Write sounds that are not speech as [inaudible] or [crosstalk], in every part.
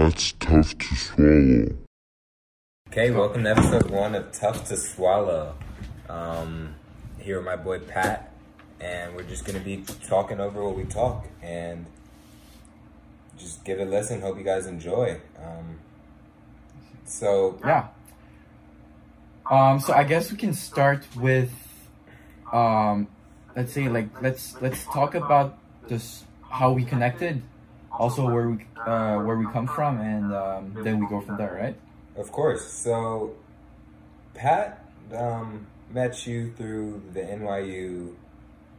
That's tough to swallow. Okay, welcome to episode one of Tough to Swallow. Um, here with my boy Pat, and we're just gonna be talking over what we talk and just give it a listen. Hope you guys enjoy. Um, so Yeah. Um, so I guess we can start with, um, let's say like let's let's talk about this how we connected, also where we uh, where we come from, and um, then we go from there, right? Of course. So, Pat um, met you through the NYU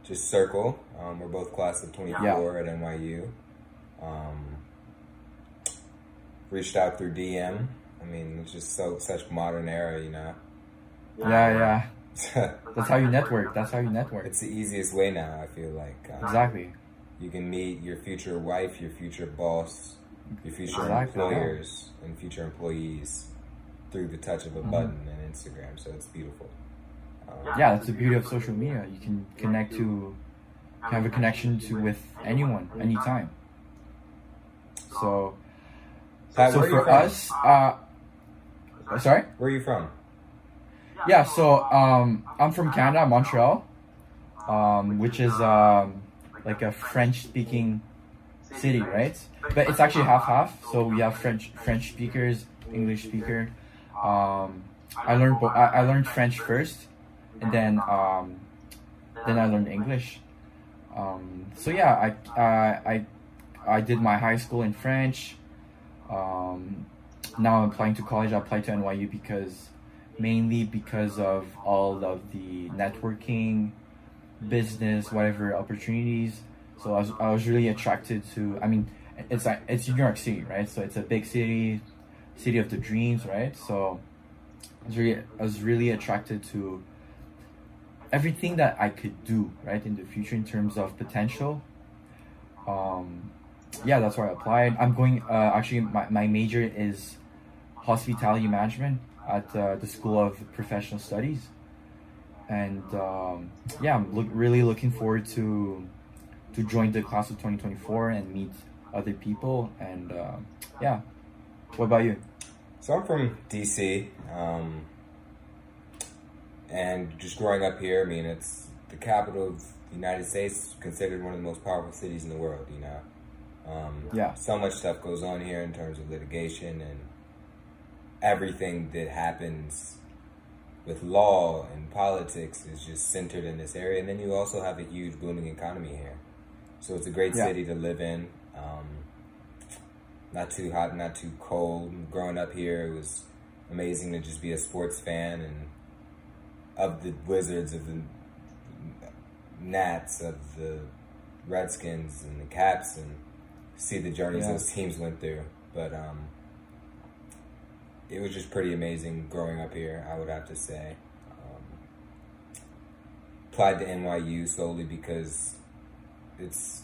just circle. Um, we're both class of 24 Yeah. at NYU. Um, reached out through DM. I mean, it's just so such modern era, you know. Yeah, yeah. [laughs] That's how you network. That's how you network. it's the easiest way now. I feel like um, Exactly. You can meet your future wife, your future boss, your future yeah. employers, and future employees through the touch of a Mhm. button and Instagram. So it's beautiful. Um, Yeah, that's the beauty of social media. You can connect to, have a connection to with anyone, anytime. So, Pat, so where are you for us, uh, sorry. Where are you from? Yeah, so um, I'm from Canada, Montreal, um, which is um, like a French-speaking city, right? But it's actually half-half. So we have French French speakers, English speaker. Um, I learned I learned French first, and then um, then I learned English. Um, so yeah, I, I I I did my high school in French. Um, now I'm applying to college. I applied to NYU because mainly because of all of the networking, business, whatever opportunities. So I was, I was really attracted to. I mean, it's like it's New York City, right? So it's a big city, city of the dreams, right? So I was really I was really attracted to everything that I could do, right, in the future in terms of potential. Um, yeah, that's why I applied. I'm going. Uh, actually, my, my major is hospitality management at uh, the School of Professional Studies, and um, yeah, I'm look, really looking forward to to join the class of 2024 and meet other people. And uh, yeah, what about you? So I'm from DC, um, and just growing up here, I mean, it's the capital of the United States, considered one of the most powerful cities in the world. You know, um, Yeah. So much stuff goes on here in terms of litigation and everything that happens with law and politics is just centered in this area. And then you also have a huge booming economy here, so it's a great Yeah. city to live in. Um, not too hot, not too cold. Growing up here, it was amazing to just be a sports fan and of the Wizards, of the Nats, of the Redskins, and the Caps, and see the journeys Yeah. those teams went through. But um, it was just pretty amazing growing up here. I would have to say. Um, applied to NYU solely because it's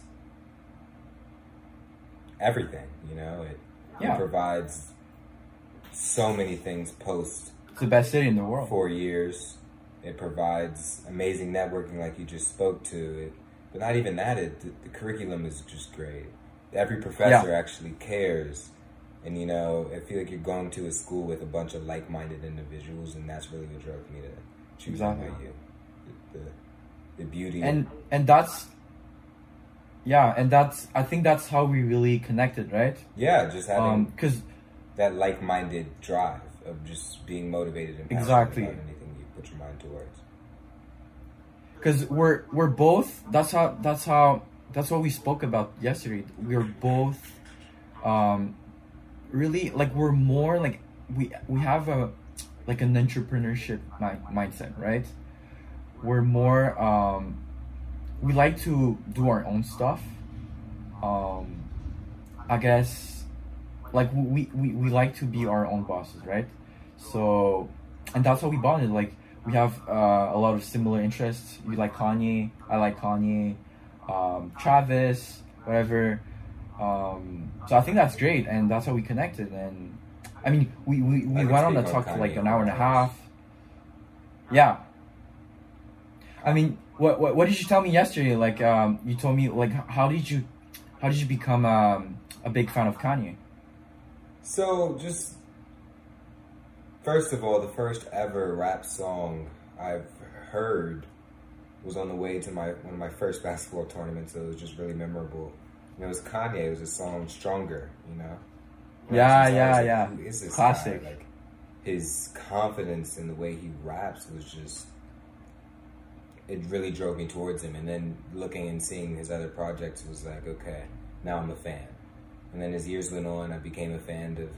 everything. You know, it, Yeah. it provides so many things post It's the best city in the world. four years. It provides amazing networking, like you just spoke to. It, but not even that. It the, the curriculum is just great. Every professor actually cares, and you know, I feel like you're going to a school with a bunch of like-minded individuals, and that's really what drove me to choose Exactly. NYU. The, the, the beauty and and that's yeah, and that's I think that's how we really connected, right? yeah, just having Um, because that like-minded drive of just being motivated and passionate Exactly. about anything you put your mind towards. because we're we're both that's how that's how that's what we spoke about yesterday we're both um really like we're more like we we have a like an entrepreneurship mi- mindset right? We're more um we like to do our own stuff. Um i guess like we we, we like to be our own bosses right? So and that's how we bonded like we have uh, a lot of similar interests. You like kanye i like kanye um, travis whatever um, so i think that's great and that's how we connected and i mean we we, we went on the talk for like an hour and a half yeah i mean what, what what did you tell me yesterday like um, you told me like how did you how did you become um, a big fan of kanye So just first of all, the first ever rap song I've heard was on the way to my one of my first basketball tournaments. So it was just really memorable. And it was Kanye. It was a song "Stronger." You know. Yeah, yeah, like, yeah. Who is this Classic. Guy? Like his confidence in the way he raps was just. It really drove me towards him, and then looking and seeing his other projects was like, okay, now I'm a fan. And then as years went on, I became a fan of,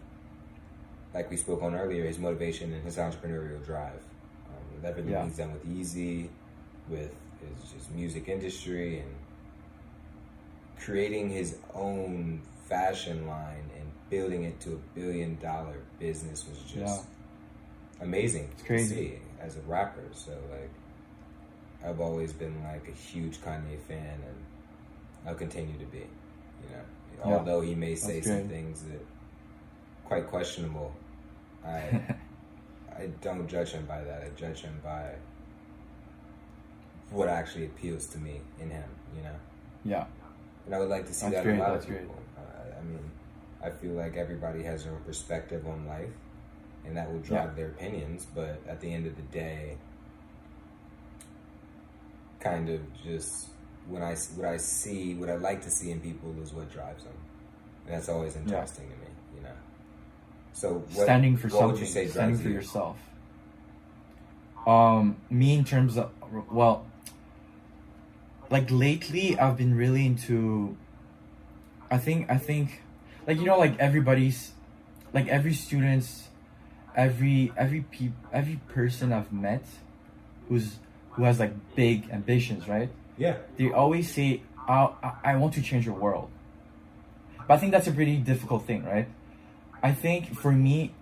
like we spoke on earlier, his motivation and his entrepreneurial drive. Um, with everything Yeah. he's done with Yeezy, with his just music industry, and creating his own fashion line and building it to a billion dollar business was just Yeah. amazing It's crazy. to see as a rapper. So like, I've always been like a huge Kanye fan, and I'll continue to be. You know, Yeah. although he may say That's some great. things that quite questionable, I [laughs] I don't judge him by that. I judge him by what actually appeals to me in him. You know. yeah. And I would like to see That's that great, in a lot of people. Uh, I mean, I feel like everybody has their own perspective on life, and that will drive Yeah. their opinions. But at the end of the day, kind of just when I what I see, what I like to see in people is what drives them, and that's always interesting to me. You know. So what, standing for what something, would you say standing for you? yourself. Um, me in terms of well, like lately I've been really into. I think I think, like you know, like everybody's, like every student's, every every pe- every person I've met, who's who has like big ambitions, right? Yeah. they always say, I, I- I want to change the world. But I think that's a pretty difficult thing, right? I think for me,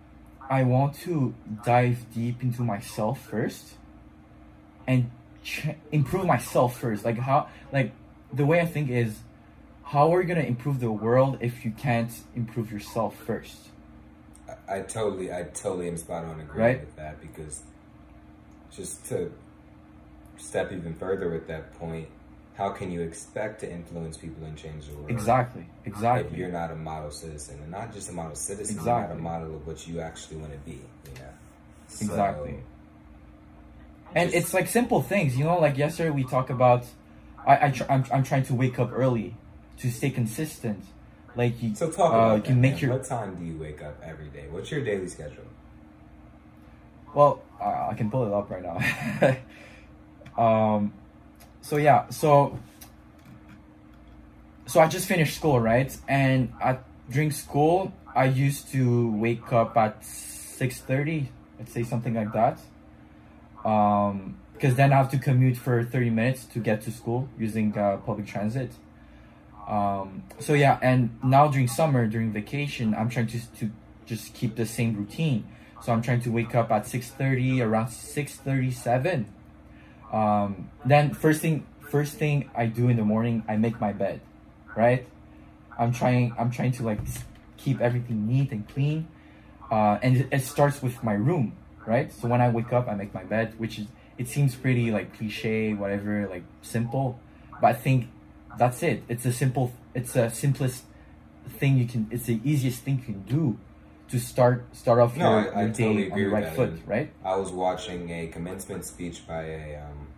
I want to dive deep into myself first and ch- improve myself first. Like, how, like, the way I think is, how are you going to improve the world if you can't improve yourself first? I, I totally, I totally am spot on agreeing Right? with that because just to step even further with that point, how can you expect to influence people and change the world? Exactly, exactly. If you're not a model citizen, and not just a model citizen, you're Exactly. not a model of what you actually want to be. You know. So, Exactly. And it's like simple things you know like yesterday we talked about i, I tr- I'm, I'm trying to wake up early to stay consistent like you So talk uh, about you that. can make man. your What time do you wake up every day? What's your daily schedule? well uh, i can pull it up right now [laughs] um so yeah so so i just finished school right and at during school i used to wake up at 6.30 let's say something like that um because then i have to commute for 30 minutes to get to school using uh, public transit. Um so yeah and now during summer during vacation i'm trying to to just keep the same routine. So i'm trying to wake up at 6.30 around 6.37 um then first thing first thing i do in the morning i make my bed right? I'm trying i'm trying to like keep everything neat and clean. Uh and it, it starts with my room right? So when i wake up i make my bed which is it seems pretty like cliche whatever like simple but i think that's it. It's a simple it's a simplest thing you can it's the easiest thing you can do to start start off No, your, I- I your day totally on the right that, foot and- right? I was watching a commencement speech by a um,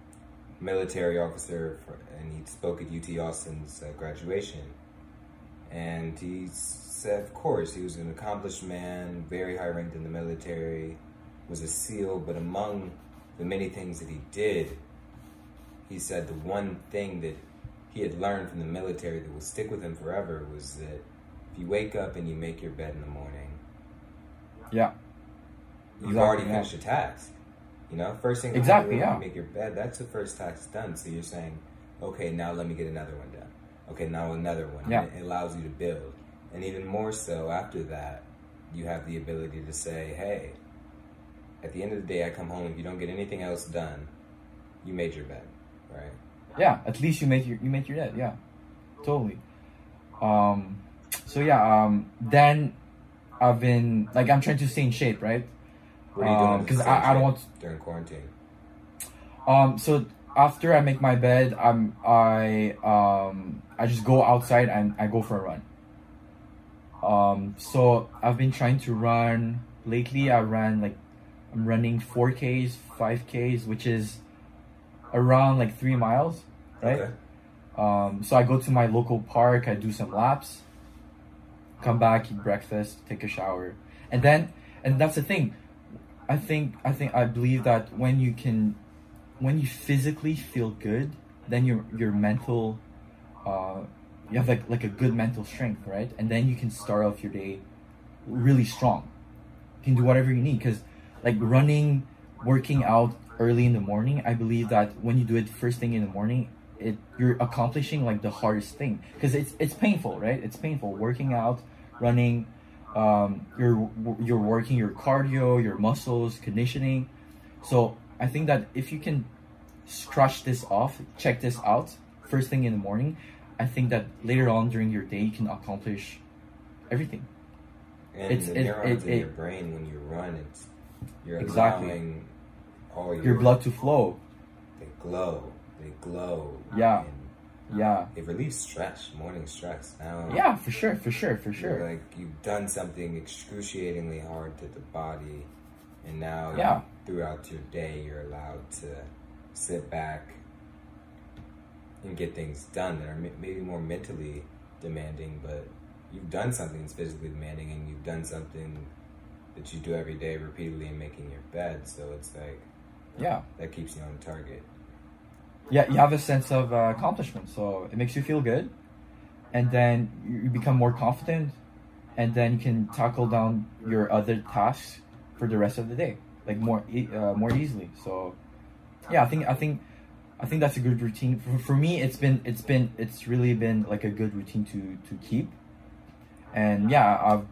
military officer, for, and he spoke at UT Austin's uh, graduation. And he said, of course, he was an accomplished man, very high ranked in the military, was a SEAL, but among the many things that he did, he said the one thing that he had learned from the military that will stick with him forever was that if you wake up and you make your bed in the morning, yeah you've Exactly, already yeah. finished your task. You know, first thing Exactly, you yeah. make your bed. That's the first task done. So you're saying, okay, now let me get another one done. Okay, now another one. Yeah. And it allows you to build, and even more so after that, you have the ability to say, hey, at the end of the day, I come home. If you don't get anything else done, you made your bed, right? yeah at least you make your you make your bed yeah totally um so yeah um then i've been like i'm trying to stay in shape right What are you doing? Um, to I- I don't want- shape during quarantine. Um, so after I make my bed, I'm I um I just go outside and I go for a run. Um, so I've been trying to run lately. I ran like I'm running 4Ks, 5Ks, which is around like three miles, right? Okay. Um, so I go to my local park, I do some laps, come back, eat breakfast, take a shower, and then and that's the thing. I think I think I believe that when you can, when you physically feel good, then your your mental, uh, you have like like a good mental strength, right? And then you can start off your day really strong. You can do whatever you need because, like running, working out early in the morning, I believe that when you do it first thing in the morning, it you're accomplishing like the hardest thing because it's it's painful, right? It's painful working out, running. Um, you're you're working your cardio, your muscles, conditioning. So I think that if you can scratch this off, check this out first thing in the morning, I think that later on during your day you can accomplish everything. And It's- the it- neurons it- in it- your brain when you run, it's you're Exactly. allowing all your, Your blood to flow. They glow. They glow. Yeah. And Yeah. it relieves stress, morning stress. Now, Yeah, for sure, for sure, for sure. like you've done something excruciatingly hard to the body, and now Yeah. throughout your day you're allowed to sit back and get things done that are maybe more mentally demanding, but you've done something that's physically demanding, and you've done something that you do every day repeatedly in making your bed. So it's like Yeah. that keeps you on target. Yeah, you have a sense of uh, accomplishment, so it makes you feel good, and then you you become more confident, and then you can tackle down your other tasks for the rest of the day, like more e- uh, more easily. So, yeah, I think I think I think that's a good routine for, for me. It's been it's been it's really been like a good routine to to keep, and yeah, I've.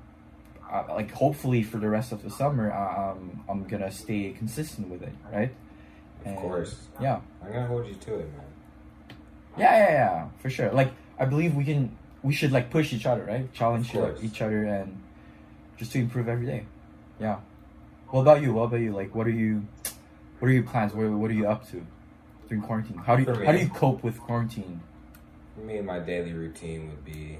I, like hopefully for the rest of the summer, I, um, I'm gonna stay consistent with it, right? Of And- course, Yeah. I'm gonna hold you to it, man. Yeah, yeah, yeah, for sure. Like, I believe we can, we should like push each other, right? Challenge each other and just to improve every day. Yeah. What about you? What about you? Like, what are you, what are your plans? What, what are you up to during quarantine? How do you, how do you cope with quarantine? For me, my daily routine would be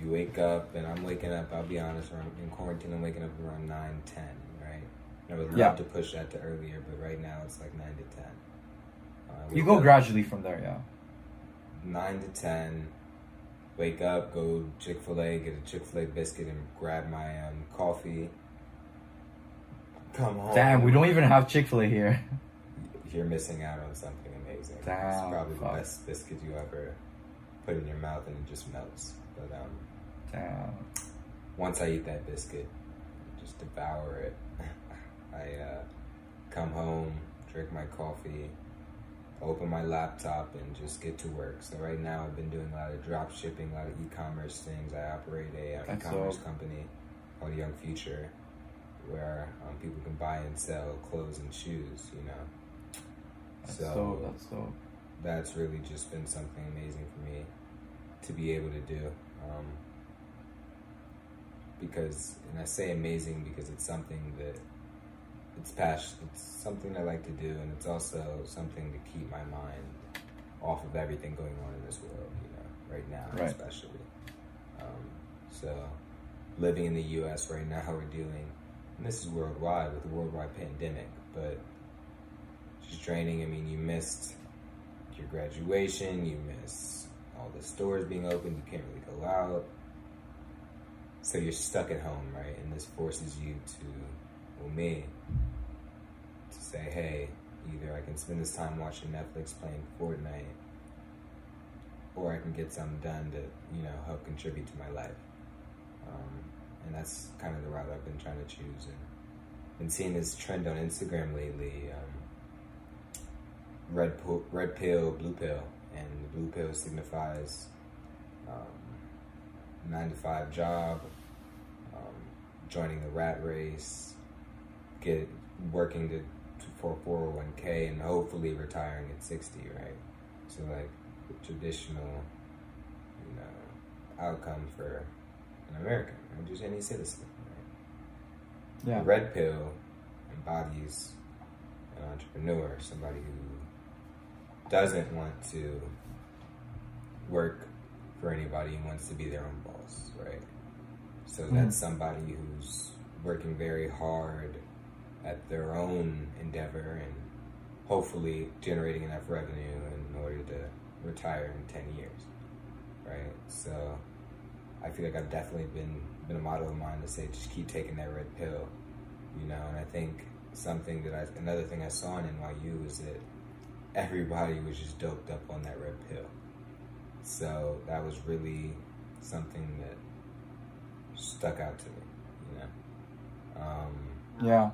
you wake up, and I'm waking up, I'll be honest, around, in quarantine, I'm waking up around 9, 10, right? And I would love Yeah. to push that to earlier, but right now it's like 9 to 10. Uh, You go gradually from there, yeah. 9 to 10, wake up, go Chick fil A, get a Chick fil A biscuit, and grab my um, coffee. Come home. Damn, we don't even have Chick Fil A here. [laughs] You're missing out on something amazing. Damn, it's probably fuck. the best biscuit you ever put in your mouth, and it just melts. But um, Damn. once I eat that biscuit, just devour it. [laughs] I uh, come home, drink my coffee, open my laptop, and just get to work. So right now, I've been doing a lot of drop shipping, a lot of e-commerce things. I operate a e-commerce company called Young Future, where um, people can buy and sell clothes and shoes. You know, That's so dope, that's dope. that's really just been something amazing for me to be able to do. Um, because, and I say amazing because it's something that it's passion. It's something I like to do, and it's also something to keep my mind off of everything going on in this world. You know, right now, Right. especially. Um, so, living in the U.S. right now, how [laughs] we're dealing, and this is worldwide with a worldwide pandemic, but just draining. I mean, you missed your graduation, you miss all the stores being open, you can't really go out. So you're stuck at home, right? And this forces you to, well, me, to say, hey, either I can spend this time watching Netflix playing Fortnite, or I can get something done to, you know, help contribute to my life. Um, and that's kind of the route I've been trying to choose. And been seeing this trend on Instagram lately. Um, red po- red pill, blue pill, and the blue pill signifies um, nine to five job, um, joining the rat race, get working to, to for four hundred one k, and hopefully retiring at sixty, right? So like the traditional, you know, outcome for an American or just any citizen, right? Yeah. Red pill embodies an entrepreneur, somebody who doesn't want to work for anybody who wants to be their own boss, right? So hmm. that's somebody who's working very hard at their own endeavor and hopefully generating enough revenue in order to retire in 10 years. Right? So I feel like I've definitely been been a model of mine to say just keep taking that red pill, you know. And I think something that I another thing I saw in NYU is that everybody was just doped up on that red pill. So that was really something that stuck out to me, you know. Um, Yeah.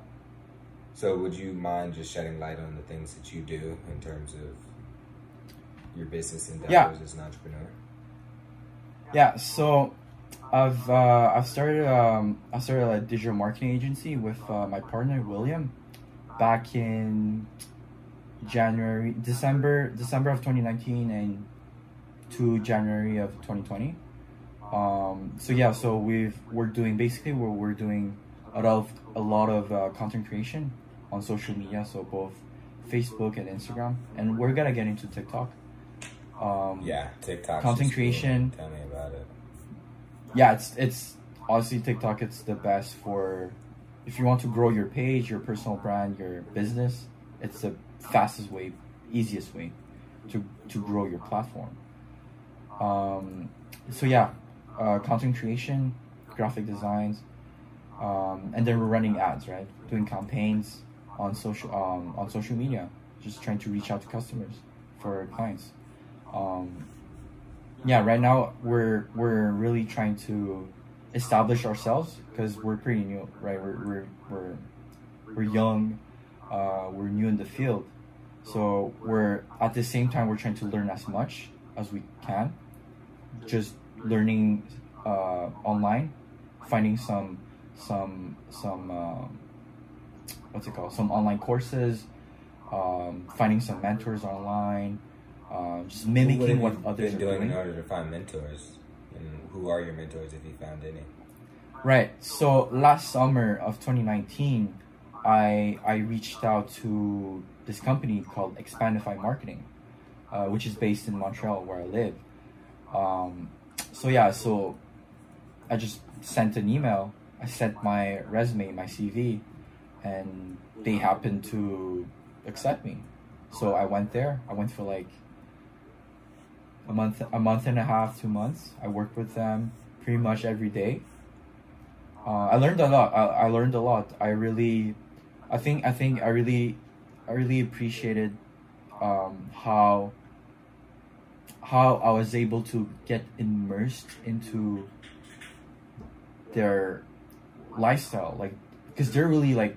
so would you mind just shedding light on the things that you do in terms of your business endeavors Yeah. as an entrepreneur? Yeah, so I've uh, I've started um, I started a digital marketing agency with uh, my partner William back in January December December of 2019 and to January of 2020. Um, so yeah, so we've we're doing basically we're, we're doing a lot of a lot of uh, content creation on social media, so both Facebook and Instagram, and we're gonna get into TikTok. Um, Yeah, TikTok. Content creation. Tell me about it. yeah it's it's honestly tiktok it's the best for if you want to grow your page your personal brand your business it's the fastest way easiest way to to grow your platform um so yeah uh, content creation graphic designs um and then we're running ads right? Doing campaigns on social um on social media just trying to reach out to customers for clients. Um yeah right now we're we're really trying to establish ourselves because we're pretty new right? We're we're we're, we're young uh, we're new in the field. So we're at the same time we're trying to learn as much as we can just learning uh, online finding some some some um, what's it called some online courses um, finding some mentors online uh, just mimicking what, what others been are doing doing in order to find mentors? And who are your mentors if you found any? Right. So last summer of 2019, I I reached out to this company called Expandify Marketing, uh, which is based in Montreal where I live. Um, so yeah, so I just sent an email. I sent my resume, my CV, and they happened to accept me. So I went there. I went for like a month, a month and a half, two months. I worked with them pretty much every day. Uh, I learned a lot. I, I learned a lot. I really, I think, I think I really, I really appreciated um, how how I was able to get immersed into their lifestyle, like because they're really like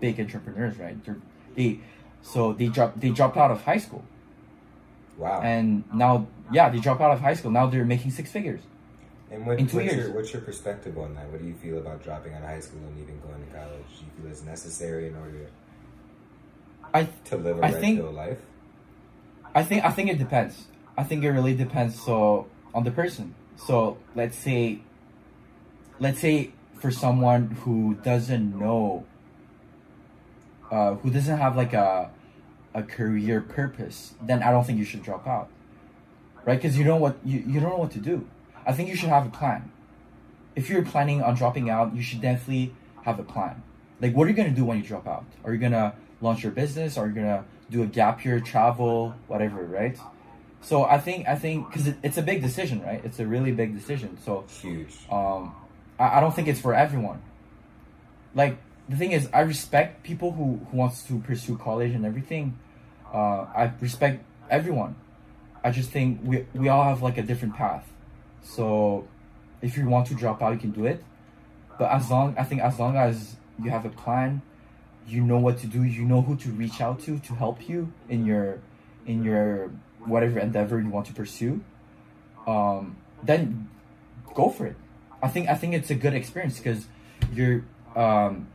big entrepreneurs, right? They're they so they drop they dropped out of high school Wow. and now yeah they drop out of high school now they're making six figures And what, In two what's, years. your, what's your perspective on that? What do you feel about dropping out of high school and even going to college? Do you feel it's necessary in order I to live a I red think- pill life? I think I think it depends. I think it really depends so on the person. So let's say let's say for someone who doesn't know uh, who doesn't have like a a career purpose, then I don't think you should drop out. Right? Because you know what you, you don't know what to do. I think you should have a plan. If you're planning on dropping out, you should definitely have a plan. Like what are you gonna do when you drop out? Are you gonna launch your business? Are you gonna do a gap year, travel, whatever, right? So I think I think because it, it's a big decision, right? It's a really big decision. So Huge. um, I, I don't think it's for everyone. Like the thing is, I respect people who who wants to pursue college and everything. Uh, I respect everyone. I just think we we all have like a different path. So if you want to drop out, you can do it. But as long I think as long as you have a plan, you know what to do, you know who to reach out to to help you in your in your whatever endeavor you want to pursue. Um, then go for it. I think I think it's a good experience because you're um,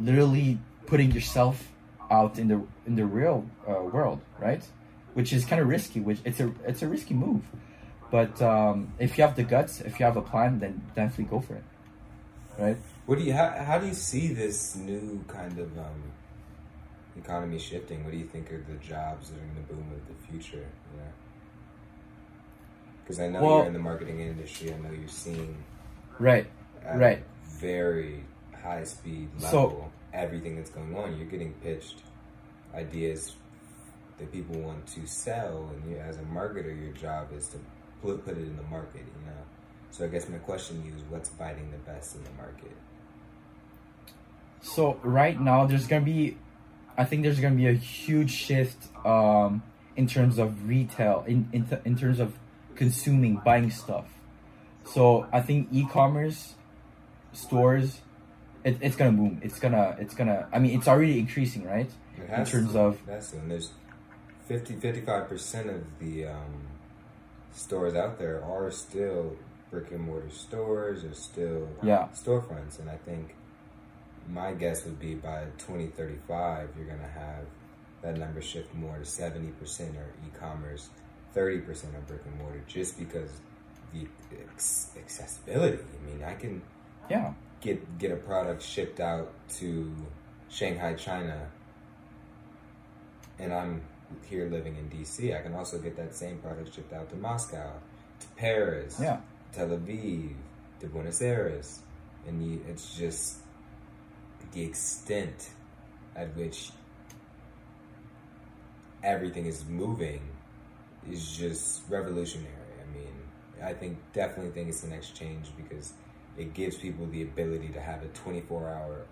literally putting yourself out in the in the real uh, world, right? Which is kind of risky. Which it's a it's a risky move, but um, if you have the guts, if you have a plan, then definitely go for it, right? What do you how, how do you see this new kind of um, economy shifting? What do you think are the jobs that are going to boom with the future? Because I know Well- you're in the marketing industry. I know you're seeing Right. Right. very high speed So- level everything that's going on. You're getting pitched ideas that people want to sell, and you, as a marketer, your job is to put put it in the market. You know. So I guess my question to you is, what's biting the best in the market? So right now, there's gonna be, I think there's gonna be a huge shift um, in terms of retail, in in, in terms of consuming, buying stuff. So I think e-commerce stores, it, it's gonna boom. It's gonna it's gonna. I mean, it's already increasing, right? In terms to. of That's and there's 50 55 percent of the um, stores out there are still brick and mortar stores or still Yeah. storefronts, and I think my guess would be by 2035 you're gonna have that number shift more to 70 percent are e-commerce, 30 percent are brick and mortar, just because the accessibility. I mean, I can yeah, get get a product shipped out to Shanghai, China, and I'm here living in DC, I can also get that same product shipped out to Moscow, to Paris, yeah, Tel Aviv, to Buenos Aires, and you, it's just the extent at which everything is moving is just revolutionary. I mean, I think definitely think it's the next change because it gives people the ability to have a 24 hour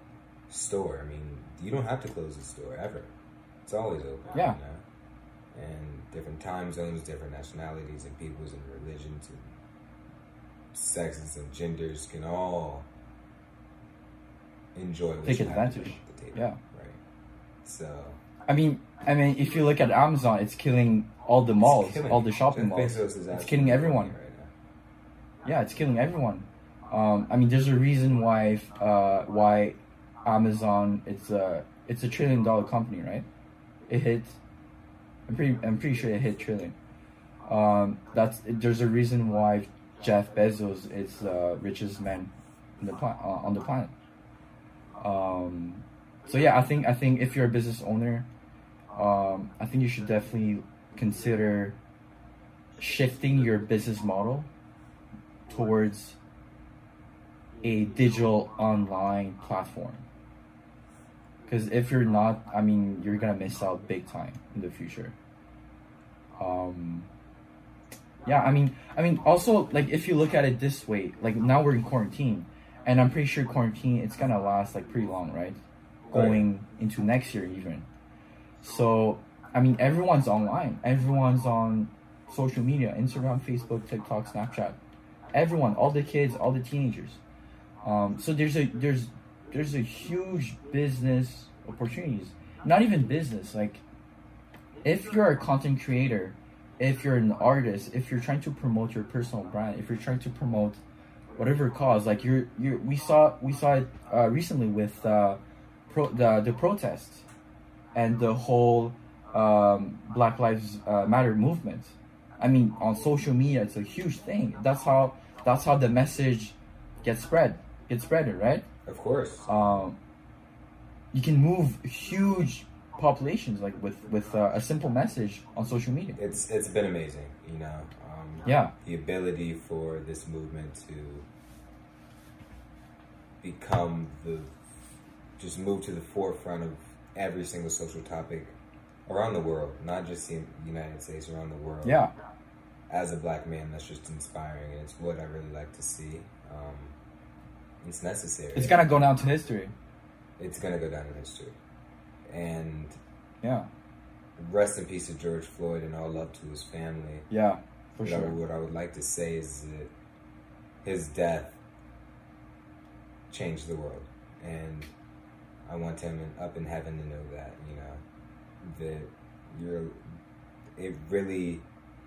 store. I mean, you don't have to close the store ever. It's always open. Yeah. You know? And different time zones, different nationalities and peoples and religions and sexes and genders can all enjoy what Take advantage. table. Yeah. Right. So I mean, I mean, if you look at Amazon, it's killing all the malls, all the shopping malls. It's killing everyone. right. Yeah, it's killing everyone. Um, I mean, there's a reason why uh, why Amazon it's a it's a trillion dollar company, right? It hit. I'm pretty I'm pretty sure it hit trillion. Um, that's there's a reason why Jeff Bezos is the richest man the pla- uh, on the planet. Um, so yeah, I think I think if you're a business owner, um, I think you should definitely consider shifting your business model towards a digital online platform. Because if you're not, I mean, you're gonna miss out big time in the future. Um, yeah, I mean, I mean, also like if you look at it this way, like now we're in quarantine, and I'm pretty sure quarantine it's gonna last like pretty long, right? Right. Going into next year even. So I mean, everyone's online. Everyone's on social media: Instagram, Facebook, TikTok, Snapchat. Everyone, all the kids, all the teenagers. Um, so there's a there's there's a huge business opportunities. Not even business. Like, if you're a content creator, if you're an artist, if you're trying to promote your personal brand, if you're trying to promote whatever cause, like you're you we saw we saw it uh, recently with uh, pro, the the protests and the whole um, Black Lives uh, Matter movement. I mean, on social media, it's a huge thing. That's how that's how the message gets spread, gets spreaded, right? Of course. Um, you can move huge populations like with with uh, a simple message on social media. It's it's been amazing, you know. Um, Yeah. The ability for this movement to become the just move to the forefront of every single social topic around the world, not just in the United States, around the world. Yeah, As a black man, that's just inspiring, and it's what I really like to see. Um, it's necessary. it's gonna go down to history. It's gonna go down in history, and Yeah, rest in peace to George Floyd, and all love to his family. yeah, for What I- sure. what I would like to say is that his death changed the world, and I want him in, up in heaven to know that you know that you're. It really,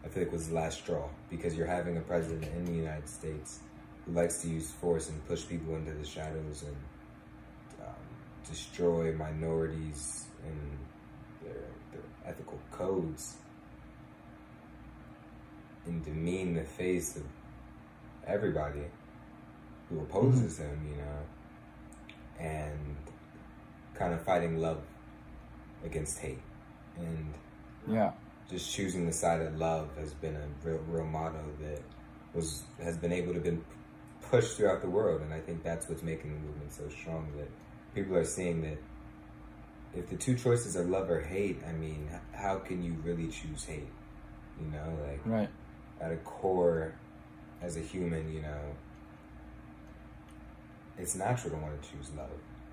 I feel like was the last straw because you're having a president in the United States who likes to use force and push people into the shadows and um, destroy minorities and their, their ethical codes and demean the face of everybody who opposes mm-hmm. him, you know, and kind of fighting love against hate. And Yeah, just choosing the side of love has been a real, real motto that was has been able to been pushed throughout the world, and I think that's what's making the movement so strong. That people are seeing that if the two choices are love or hate, I mean, how can you really choose hate? You know, like right at a core, as a human, you know, it's natural to want to choose love,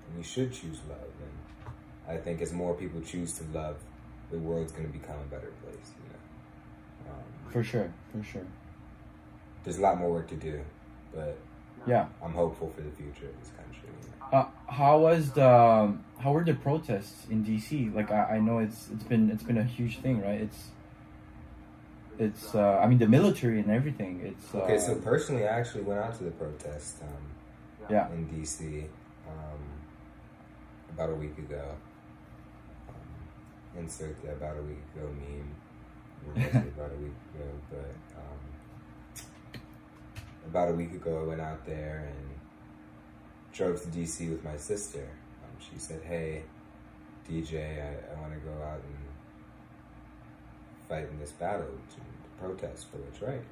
and you should choose love. And I think as more people choose to love, the world's going to become a better place. You know, um, for sure, for sure. There's a lot more work to do, but yeah, I'm hopeful for the future of this country. You know? uh, how was the um, how were the protests in DC? Like I, I know it's it's been it's been a huge thing, right? It's it's uh, I mean the military and everything. It's okay. So uh, personally, I actually went out to the protest. Um, yeah. In DC, um, about a week ago. Um, insert the about a week ago meme. about a week ago, but um, about a week ago, I went out there and drove to DC with my sister. Um, she said, "Hey, DJ, I, I want to go out and fight in this battle to, protest for what's right."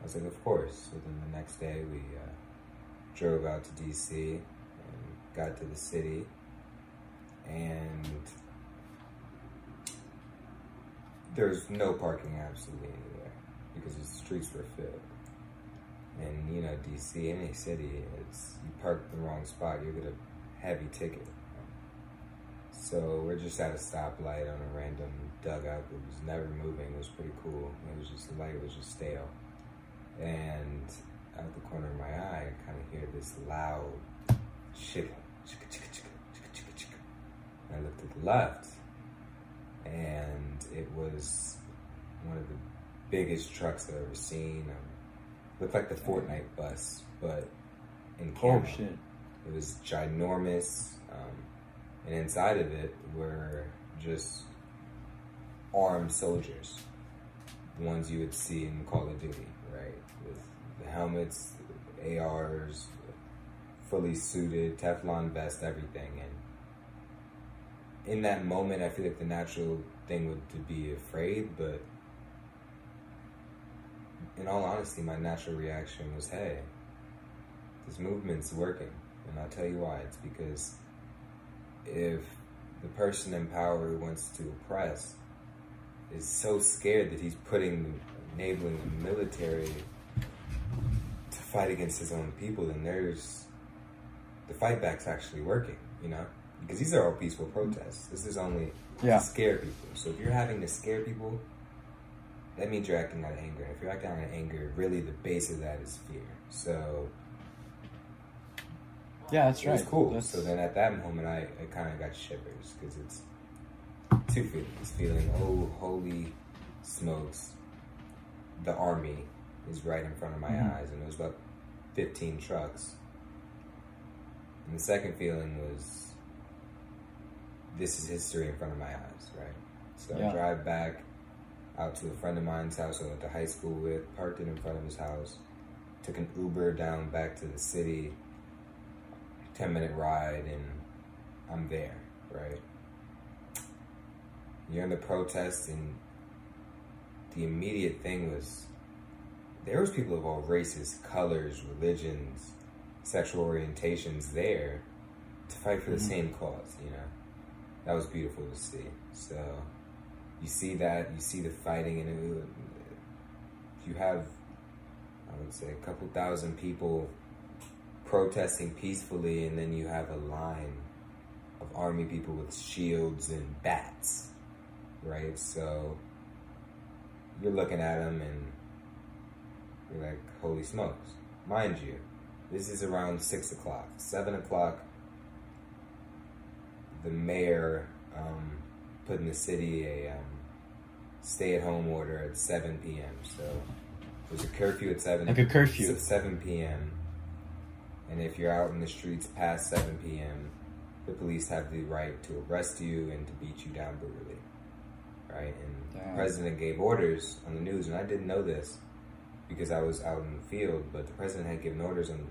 I was like, "Of course." So then the next day, we uh, drove out to DC and got to the city, and there's no parking absolutely anywhere because the streets were filled. And you know, DC, any city, it's you park the wrong spot, you get a heavy ticket. So we're just at a stoplight on a random dugout that was never moving. It was pretty cool. It was just the light was just stale. And out of the corner of my eye, I kind of hear this loud chicka, chicka, chicka, chicka, chicka, chicka, chicka. And I looked to the left, and it was one of the biggest trucks I've ever seen. Um, looked like the Fortnite bus, but in camo. Oh shit! It was ginormous, um, and inside of it were just armed soldiers, the ones you would see in Call of Duty, right? With the helmets, ARs, fully suited, Teflon vest, everything. And in that moment, I feel like the natural thing would to be afraid, but in all honesty, my natural reaction was, hey, this movement's working. And I'll tell you why. It's because if the person in power who wants to oppress is so scared that he's putting, enabling the military fight against his own people, then there's the fight back's actually working, you know? Because these are all peaceful protests. This is only yeah. to scare people. So if you're having to scare people, that means you're acting out of anger. If you're acting out of anger, really the base of that is fear. So yeah, that's right. was cool. That's... So then at that moment, I, I kind of got shivers because it's two feelings. This feeling, oh, holy smokes, the army is right in front of my mm-hmm. eyes, and it was about 15 trucks. And the second feeling was, this is history in front of my eyes, right? So yeah. I drive back out to a friend of mine's house I went to high school with, parked it in front of his house, took an Uber down back to the city, 10 minute ride, and I'm there, right? You're in the protest, and the immediate thing was there was people of all races, colors, religions, sexual orientations there to fight for the mm-hmm. same cause, you know. That was beautiful to see. So you see that, you see the fighting, and it, you have, I would say, a couple thousand people protesting peacefully, and then you have a line of army people with shields and bats, right? So you're looking at them and you're like, holy smokes. Mind you, this is around 6 o'clock. 7 o'clock, the mayor um, put in the city a um, stay-at-home order at 7 p.m. So there's a curfew at 7 Like a curfew. At 7 p.m. And if you're out in the streets past 7 p.m., the police have the right to arrest you and to beat you down brutally. Right? And Damn. the president gave orders on the news, and I didn't know this because I was out in the field, but the president had given orders on,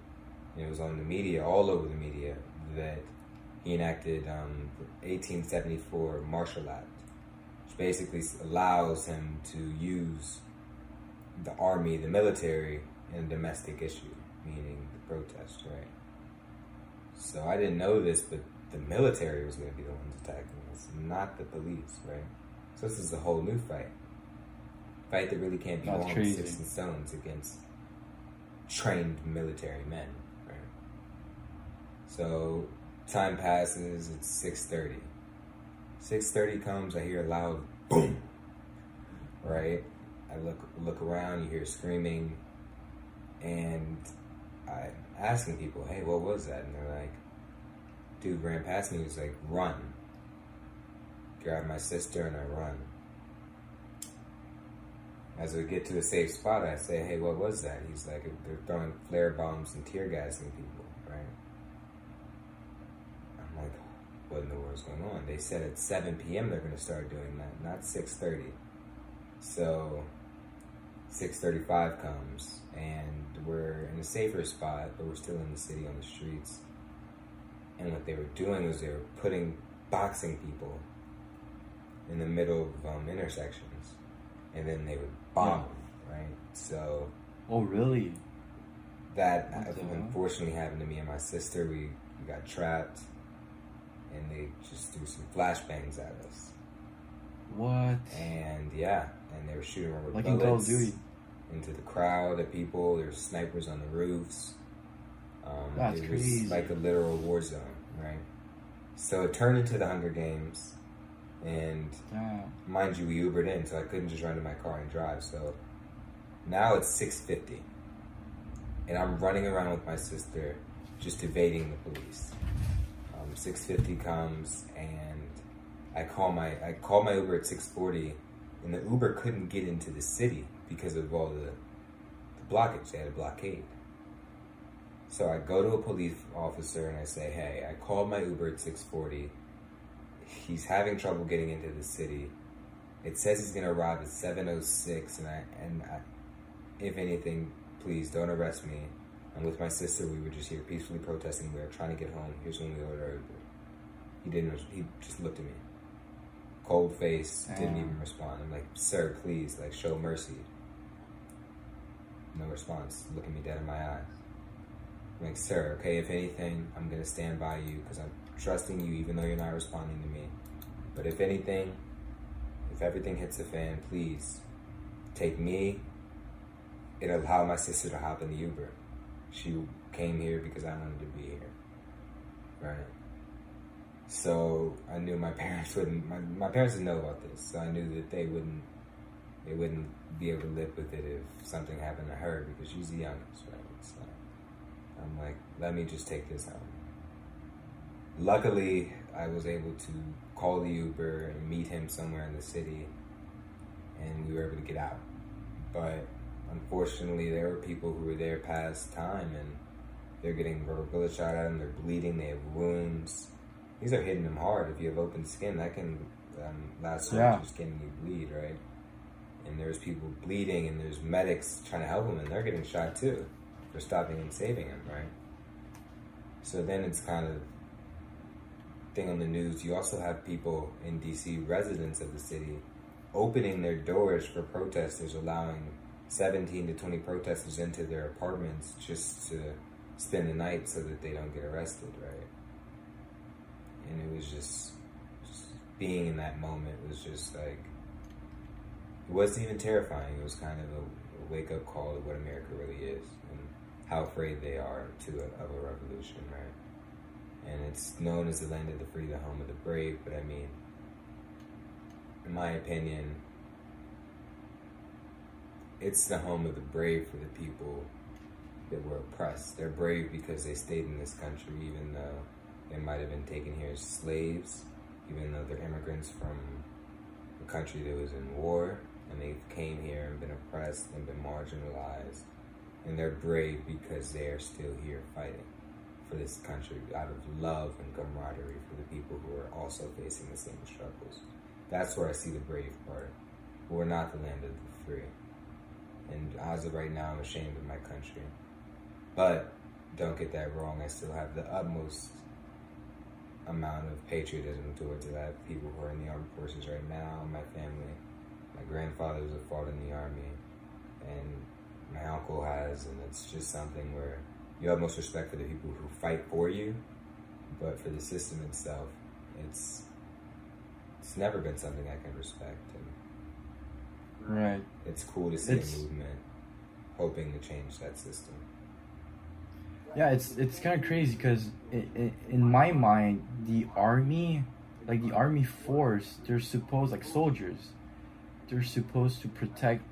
it was on the media, all over the media, that he enacted um, the 1874 Martial Act, which basically allows him to use the army, the military, in a domestic issue. meaning the protest, right? So I didn't know this, but the military was going to be the ones attacking us, not the police, right? So this is a whole new fight. Fight that really can't be That's won crazy. six and stones against trained military men, right? So time passes, it's 6.30. 6.30 comes, I hear a loud boom, right? I look look around, you hear screaming, and I'm asking people, hey, what was that? And they're like, dude ran past me, he was like, run. Grab my sister and I run. As we get to a safe spot, I say, hey, what was that? He's like, they're throwing flare bombs and tear gassing people, right? I'm like, what in the world's going on? They said at 7 p.m. they're going to start doing that, not 6.30. So 6.35 comes and we're in a safer spot, but we're still in the city on the streets. And what they were doing was they were putting boxing people in the middle of um, intersections. And then they would bomb them, right? So Oh, really? that hell? unfortunately happened to me and my sister. We, we got trapped and they just threw some flashbangs at us. What? And yeah, and they were shooting rubber Like in Call of bullets Duty. into the crowd of people. There's snipers on the roofs. Um, That's it crazy. was like a literal war zone, right? So it turned into the Hunger Games, and Damn. mind you, we Ubered in, so I couldn't just run to my car and drive. So now it's six fifty, and I'm running around with my sister, just evading the police. Um, six fifty comes, and I call my I call my Uber at six forty, and the Uber couldn't get into the city because of all the, the blockage. They had a blockade. So I go to a police officer and I say, "Hey, I called my Uber at six forty. He's having trouble getting into the city. It says he's gonna arrive at seven oh six, and I and I, if anything, please don't arrest me. I'm with my sister. We were just here peacefully protesting. We were trying to get home. Here's when we ordered Uber. He didn't. He just looked at me, cold face, didn't even respond. I'm like, sir, please, like, show mercy. No response. Looking me dead in my eyes. I'm like, sir, okay, if anything, I'm gonna stand by you because I'm trusting you even though you're not responding to me. But if anything, if everything hits the fan, please take me and allow my sister to hop in the Uber. She came here because I wanted to be here. Right? So I knew my [laughs] parents wouldn't my, my parents didn't know about this, so I knew that they wouldn't they wouldn't be able to live with it if something happened to her because she's the youngest, right? So I'm like, let me just take this home. Luckily, I was able to call the Uber and meet him somewhere in the city, and we were able to get out. But unfortunately, there were people who were there past time, and they're getting bullet shot at them. They're bleeding. They have wounds. These are hitting them hard. If you have open skin, that can um, lacerate Yeah. your skin and you bleed, right? And there's people bleeding, and there's medics trying to help them, and they're getting shot too for stopping and saving them, right? So then it's kind of thing on the news. You also have people in DC, residents of the city, opening their doors for protesters, allowing 17 to 20 protesters into their apartments just to spend the night so that they don't get arrested, right? And it was just, just being in that moment was just like, it wasn't even terrifying. It was kind of a, a wake up call to what America really is and how afraid they are to a, of a revolution, right? And it's known as the land of the free, the home of the brave. But I mean, in my opinion, it's the home of the brave for the people that were oppressed. They're brave because they stayed in this country, even though they might have been taken here as slaves, even though they're immigrants from a country that was in war, and they came here and been oppressed and been marginalized. And they're brave because they are still here fighting for this country out of love and camaraderie for the people who are also facing the same struggles. That's where I see the brave part. We're not the land of the free. And as of right now, I'm ashamed of my country. But don't get that wrong. I still have the utmost amount of patriotism towards have people who are in the armed forces right now, my family. My grandfather was a fought in the army, and my uncle has, and it's just something where you have most respect for the people who fight for you, but for the system itself, it's it's never been something I can respect. And right. It's cool to see it's, a movement hoping to change that system. Yeah, it's it's kind of crazy because in my mind, the army, like the army force, they're supposed like soldiers, they're supposed to protect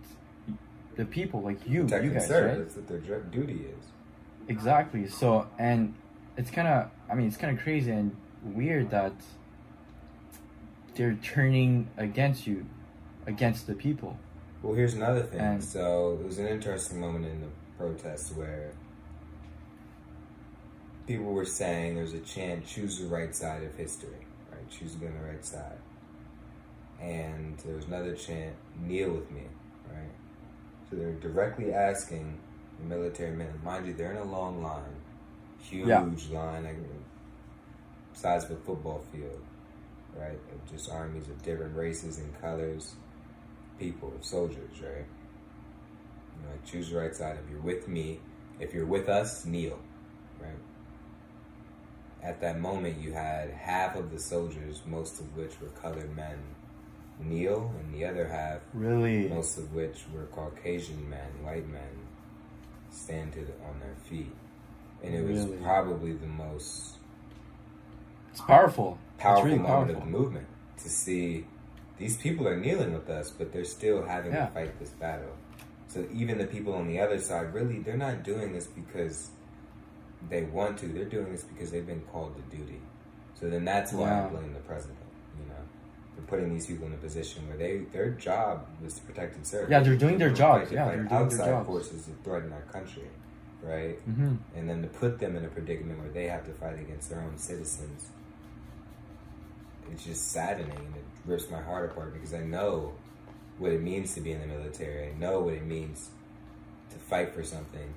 the people, like you, protect you guys, serve. right? That's what their duty is. Exactly. So, and it's kind of, I mean, it's kind of crazy and weird that they're turning against you, against the people. Well, here's another thing. And, so it was an interesting moment in the protest where people were saying there's a chant, choose the right side of history, right? Choose to be on the right side. And there was another chant, kneel with me, right? So they're directly asking military men, mind you, they're in a long line, huge yeah. line, like size of a football field, right? Of just armies of different races and colors, people, soldiers, right? You know, choose the right side. If you're with me, if you're with us, kneel, right? At that moment, you had half of the soldiers, most of which were colored men, kneel, and the other half, really, most of which were Caucasian men, white men, stand to the, on their feet, and it was really? probably the most. It's powerful. Powerful really moment powerful. of the movement to see these people are kneeling with us, but they're still having yeah. to fight this battle. So even the people on the other side, really, they're not doing this because they want to. They're doing this because they've been called to duty. So then that's why wow. I blame the president. For putting these people in a position where they their job was to protect and serve. Yeah, they're doing their jobs. Yeah, they're doing outside their jobs. forces that threaten our country, right? Mm-hmm. And then to put them in a predicament where they have to fight against their own citizens. It's just saddening and it rips my heart apart because I know what it means to be in the military. I know what it means to fight for something.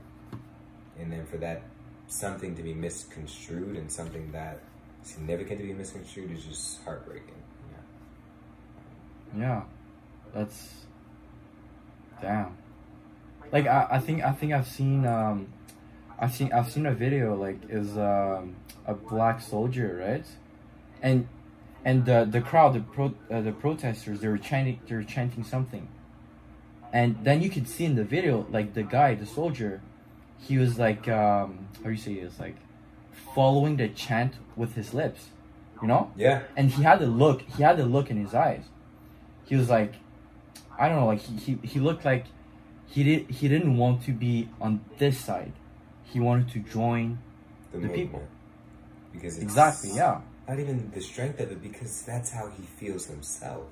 And then for that something to be misconstrued and something that significant to be misconstrued is just heartbreaking. Yeah. That's damn. Like I, I think I think I've seen um I've seen I've seen a video like is um a black soldier, right? And and the the crowd, the pro uh, the protesters, they were chanting they were chanting something. And then you could see in the video like the guy, the soldier, he was like um how do you say it was like following the chant with his lips you know yeah and he had the look he had the look in his eyes he was like i don't know like he he, he looked like he did he didn't want to be on this side he wanted to join the, the people because exactly yeah not even the strength of it because that's how he feels himself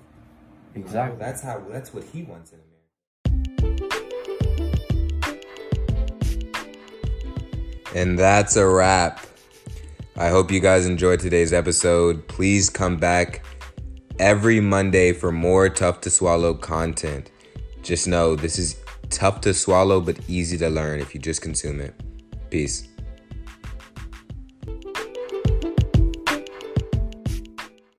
exactly you know? that's how that's what he wants in America. And that's a wrap. I hope you guys enjoyed today's episode. Please come back every Monday for more tough to swallow content. Just know this is tough to swallow but easy to learn if you just consume it. Peace.